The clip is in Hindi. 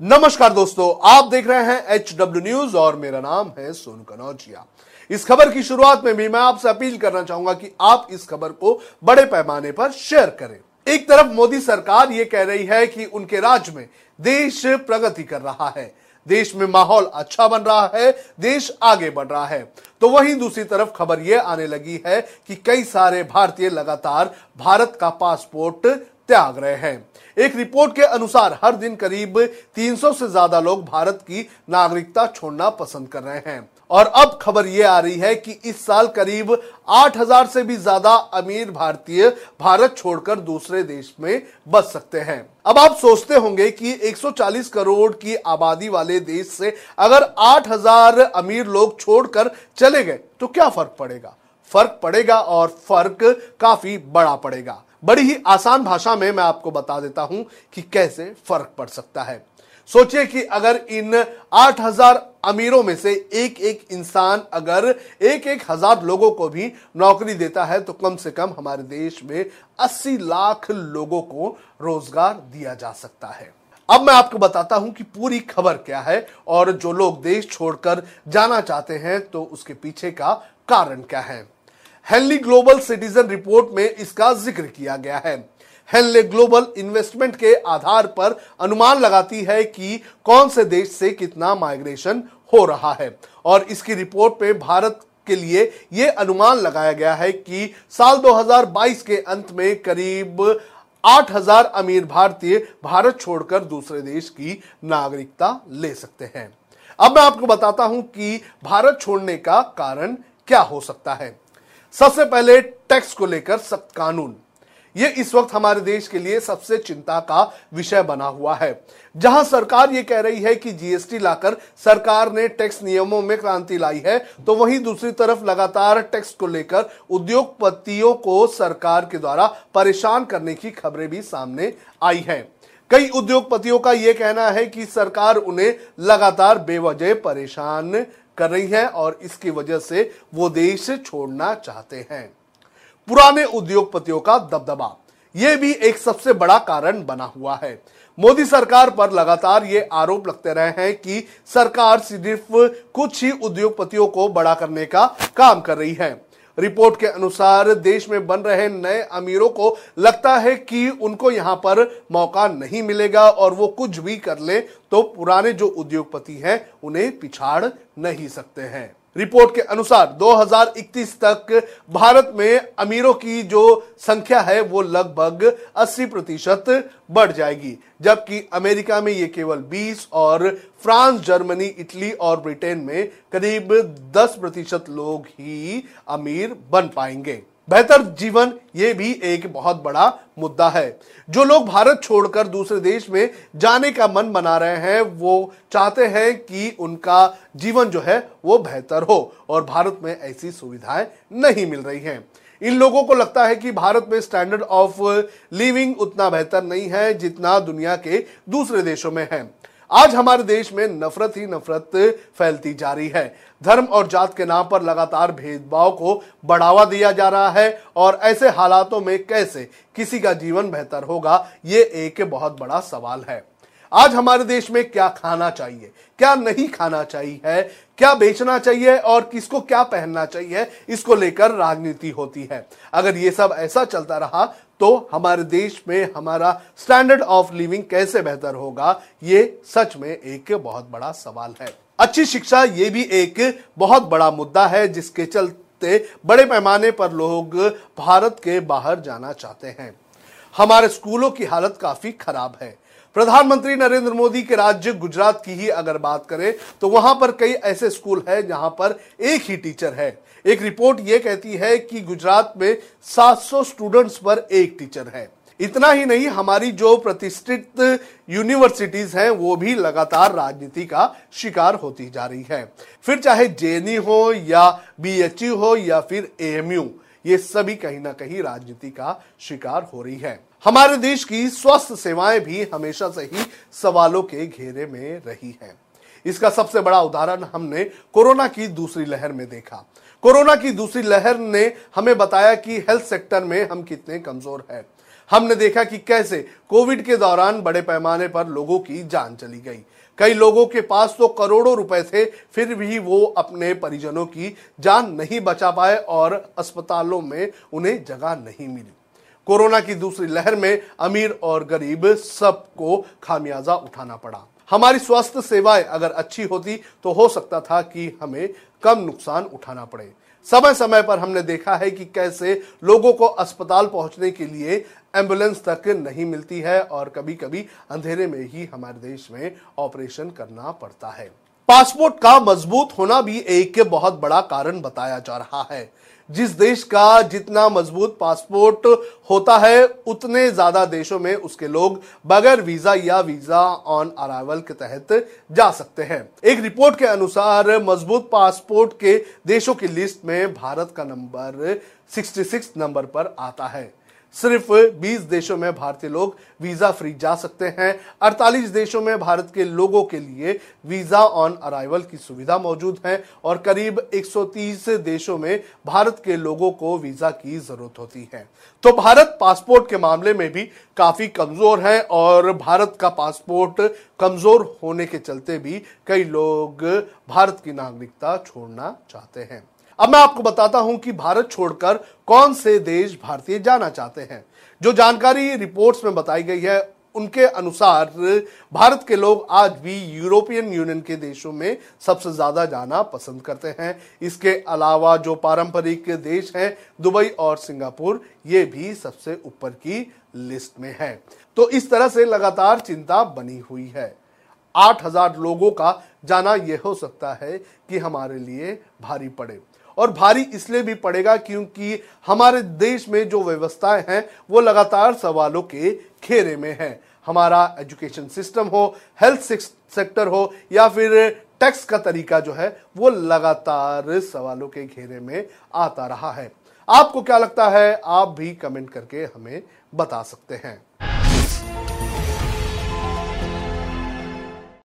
नमस्कार दोस्तों, आप देख रहे हैं एच डब्ल्यू न्यूज़ और मेरा नाम है सोनू कनौजिया। इस खबर की शुरुआत में भी मैं आपसे अपील करना चाहूँगा कि आप इस खबर को बड़े पैमाने पर शेयर करें। एक तरफ़ मोदी सरकार ये कह रही है कि उनके राज्य में देश प्रगति कर रहा है। देश में माहौल अच्छा बन रहा है, देश आगे बढ़ रहा है। तो वहीं दूसरी तरफ़ खबर यह आने लगी है कि कई सारे भारतीय लगातार भारत का पासपोर्ट त्याग रहे हैं। एक रिपोर्ट के अनुसार हर दिन करीब 300 से ज़्यादा लोग भारत की नागरिकता छोड़ना पसंद कर रहे हैं। और अब खबर ये आ रही है कि इस साल करीब 8000 से भी ज़्यादा अमीर भारतीय भारत छोड़कर दूसरे देश में बस सकते हैं। अब आप सोचते होंगे कि 140 करोड़ की आबादी वाले देश से अगर 8000 अमीर लोग छोड़कर चले गए तो क्या फ़र्क पड़ेगा? फ़र्क पड़ेगा और फ़र्क काफ़ी बड़ा पड़ेगा। बड़ी ही आसान भाषा में मैं आपको बता देता हूँ कि कैसे फ़र्क पड़ सकता है। सोचिए कि अगर इन 8000 अमीरों में से एक एक इंसान अगर एक एक हज़ार लोगों को भी नौकरी देता है तो कम से कम हमारे देश में 80 लाख लोगों को रोज़गार दिया जा सकता है। अब मैं आपको बताता हूँ कि पूरी खबर क्या है और जो लोग देश छोड़कर जाना चाहते हैं तो उसके पीछे का कारण क्या है। हेनली ग्लोबल सिटीजन रिपोर्ट में इसका ज़िक्र किया गया है। हेनले ग्लोबल इन्वेस्टमेंट के आधार पर अनुमान लगाती है कि कौन से देश से कितना माइग्रेशन हो रहा है। और इसकी रिपोर्ट में भारत के लिए यह अनुमान लगाया गया है कि साल 2022 के अंत में करीब 8000 अमीर भारतीय भारत छोड़कर दूसरे देश की नागरिकता ले सकते हैं। अब मैं आपको बताता हूँ कि भारत छोड़ने का कारण क्या हो सकता है। सबसे पहले टैक्स को लेकर सख्त कानून। ये इस वक्त हमारे देश के लिए सबसे चिंता का विषय बना हुआ है। जहाँ सरकार ये कह रही है कि जीएसटी लाकर सरकार ने टैक्स नियमों में क्रांति लाई है तो वहीं दूसरी तरफ़ लगातार टैक्स को लेकर उद्योगपतियों को सरकार के द्वारा परेशान करने की खबरें भी सामने आई हैं। कई उद्योगपतियों का यह कहना है कि सरकार उन्हें लगातार बेवजह परेशान कर रही है और इसकी वजह से वो देश छोड़ना चाहते हैं। पुराने उद्योगपतियों का दबदबा यह भी एक सबसे बड़ा कारण बना हुआ है। मोदी सरकार पर लगातार ये आरोप लगते रहे हैं कि सरकार सिर्फ़ कुछ ही उद्योगपतियों को बड़ा करने का काम कर रही है। रिपोर्ट के अनुसार देश में बन रहे नए अमीरों को लगता है कि उनको यहाँ पर मौका नहीं मिलेगा और वो कुछ भी कर ले तो पुराने जो उद्योगपति हैं, उन्हें पिछाड़ नहीं सकते हैं। रिपोर्ट के अनुसार 2031 तक भारत में अमीरों की जो संख्या है वो लगभग 80 प्रतिशत बढ़ जाएगी, जबकि अमेरिका में ये केवल 20 और फ्रांस, जर्मनी, इटली और ब्रिटेन में करीब 10 प्रतिशत लोग ही अमीर बन पाएँगे। बेहतर जीवन ये भी एक बहुत बड़ा मुद्दा है। जो लोग भारत छोड़कर दूसरे देश में जाने का मन बना रहे हैं, वो चाहते हैं कि उनका जीवन जो है वो बेहतर हो और भारत में ऐसी सुविधाएँ नहीं मिल रही हैं। इन लोगों को लगता है कि भारत में स्टैंडर्ड ऑफ़ लिविंग उतना बेहतर नहीं है जितना दुनिया के दूसरे देशों में है। आज हमारे देश में नफरत ही नफरत फैलती जा रही है। धर्म और जात के नाम पर लगातार भेदभाव को बढ़ावा दिया जा रहा है और ऐसे हालातों में कैसे किसी का जीवन बेहतर होगा, ये एक बहुत बड़ा सवाल है। आज हमारे देश में क्या खाना चाहिए, क्या नहीं खाना चाहिए क्या बेचना चाहिए और किसको क्या पहनना चाहिए, इसको लेकर राजनीति होती है। अगर ये सब ऐसा चलता रहा तो हमारे देश में हमारा स्टैंडर्ड ऑफ़ लिविंग कैसे बेहतर होगा, ये सच में एक बहुत बड़ा सवाल है। अच्छी शिक्षा ये भी एक बहुत बड़ा मुद्दा है, जिसके चलते बड़े पैमाने पर लोग भारत के बाहर जाना चाहते हैं। हमारे स्कूलों की हालत काफ़ी खराब है। प्रधानमंत्री नरेंद्र मोदी के राज्य गुजरात की ही अगर बात करें तो वहाँ पर कई ऐसे स्कूल है जहाँ पर एक ही टीचर है। एक रिपोर्ट यह कहती है कि गुजरात में 700 स्टूडेंट्स पर एक टीचर है। इतना ही नहीं, हमारी जो प्रतिष्ठित यूनिवर्सिटीज हैं, वो भी लगातार राजनीति का शिकार होती जा रही है। फिर चाहे जेएनयू हो या बीएचयू हो या फिर एएमयू, ये सभी कहीं ना कहीं राजनीति का शिकार हो रही है। हमारे देश की स्वास्थ्य सेवाएँ भी हमेशा से ही सवालों के घेरे में रही है। इसका सबसे बड़ा उदाहरण हमने कोरोना की दूसरी लहर में देखा। कोरोना की दूसरी लहर ने हमें बताया कि हेल्थ सेक्टर में हम कितने कमज़ोर हैं। हमने देखा कि कैसे कोविड के दौरान बड़े पैमाने पर लोगों की जान चली गई। कई लोगों के पास तो करोड़ों रुपए थे, फिर भी वो अपने परिजनों की जान नहीं बचा पाए और अस्पतालों में उन्हें जगह नहीं मिली। कोरोना की दूसरी लहर में अमीर और गरीब सबको खामियाजा उठाना पड़ा। हमारी स्वास्थ्य सेवाएँ अगर अच्छी होती तो हो सकता था कि हमें कम नुकसान उठाना पड़े। समय समय पर हमने देखा है कि कैसे लोगों को अस्पताल पहुँचने के लिए एंबुलेंस तक नहीं मिलती है और कभी कभी अंधेरे में ही हमारे देश में ऑपरेशन करना पड़ता है। पासपोर्ट का मज़बूत होना भी एक बहुत बड़ा कारण बताया जा रहा है। जिस देश का जितना मज़बूत पासपोर्ट होता है, उतने ज़्यादा देशों में उसके लोग बगैर वीज़ा या वीज़ा ऑन अराइवल के तहत जा सकते हैं। एक रिपोर्ट के अनुसार, मज़बूत पासपोर्ट के देशों की लिस्ट में भारत का नंबर 66 नंबर पर आता है। सिर्फ़ 20 देशों में भारतीय लोग वीज़ा फ्री जा सकते हैं। 48 देशों में भारत के लोगों के लिए वीज़ा ऑन अराइवल की सुविधा मौजूद है और करीब 130 देशों में भारत के लोगों को वीज़ा की ज़रूरत होती है। तो भारत पासपोर्ट के मामले में भी काफ़ी कमज़ोर है और भारत का पासपोर्ट कमज़ोर होने के चलते भी कई लोग भारत की नागरिकता छोड़ना चाहते हैं। अब मैं आपको बताता हूँ कि भारत छोड़कर कौन से देश भारतीय जाना चाहते हैं? जो जानकारी रिपोर्ट्स में बताई गई है, उनके अनुसार भारत के लोग आज भी यूरोपियन यूनियन के देशों में सबसे ज़्यादा जाना पसंद करते हैं। इसके अलावा जो पारंपरिक देश हैं, दुबई और सिंगापुर, ये भी सबसे ऊपर की लिस्ट में है। तो इस तरह से लगातार चिंता बनी हुई है। आठ हज़ार लोगों का जाना यह हो सकता है कि हमारे लिए भारी पड़े। और भारी इसलिए भी पड़ेगा क्योंकि हमारे देश में जो व्यवस्थाएँ हैं, वो लगातार सवालों के घेरे में है। हमारा एजुकेशन सिस्टम हो, हेल्थ सेक्टर हो, या फिर टैक्स का तरीका जो है, वो लगातार सवालों के घेरे में आता रहा है। आपको क्या लगता है? आप भी कमेंट करके हमें बता सकते हैं।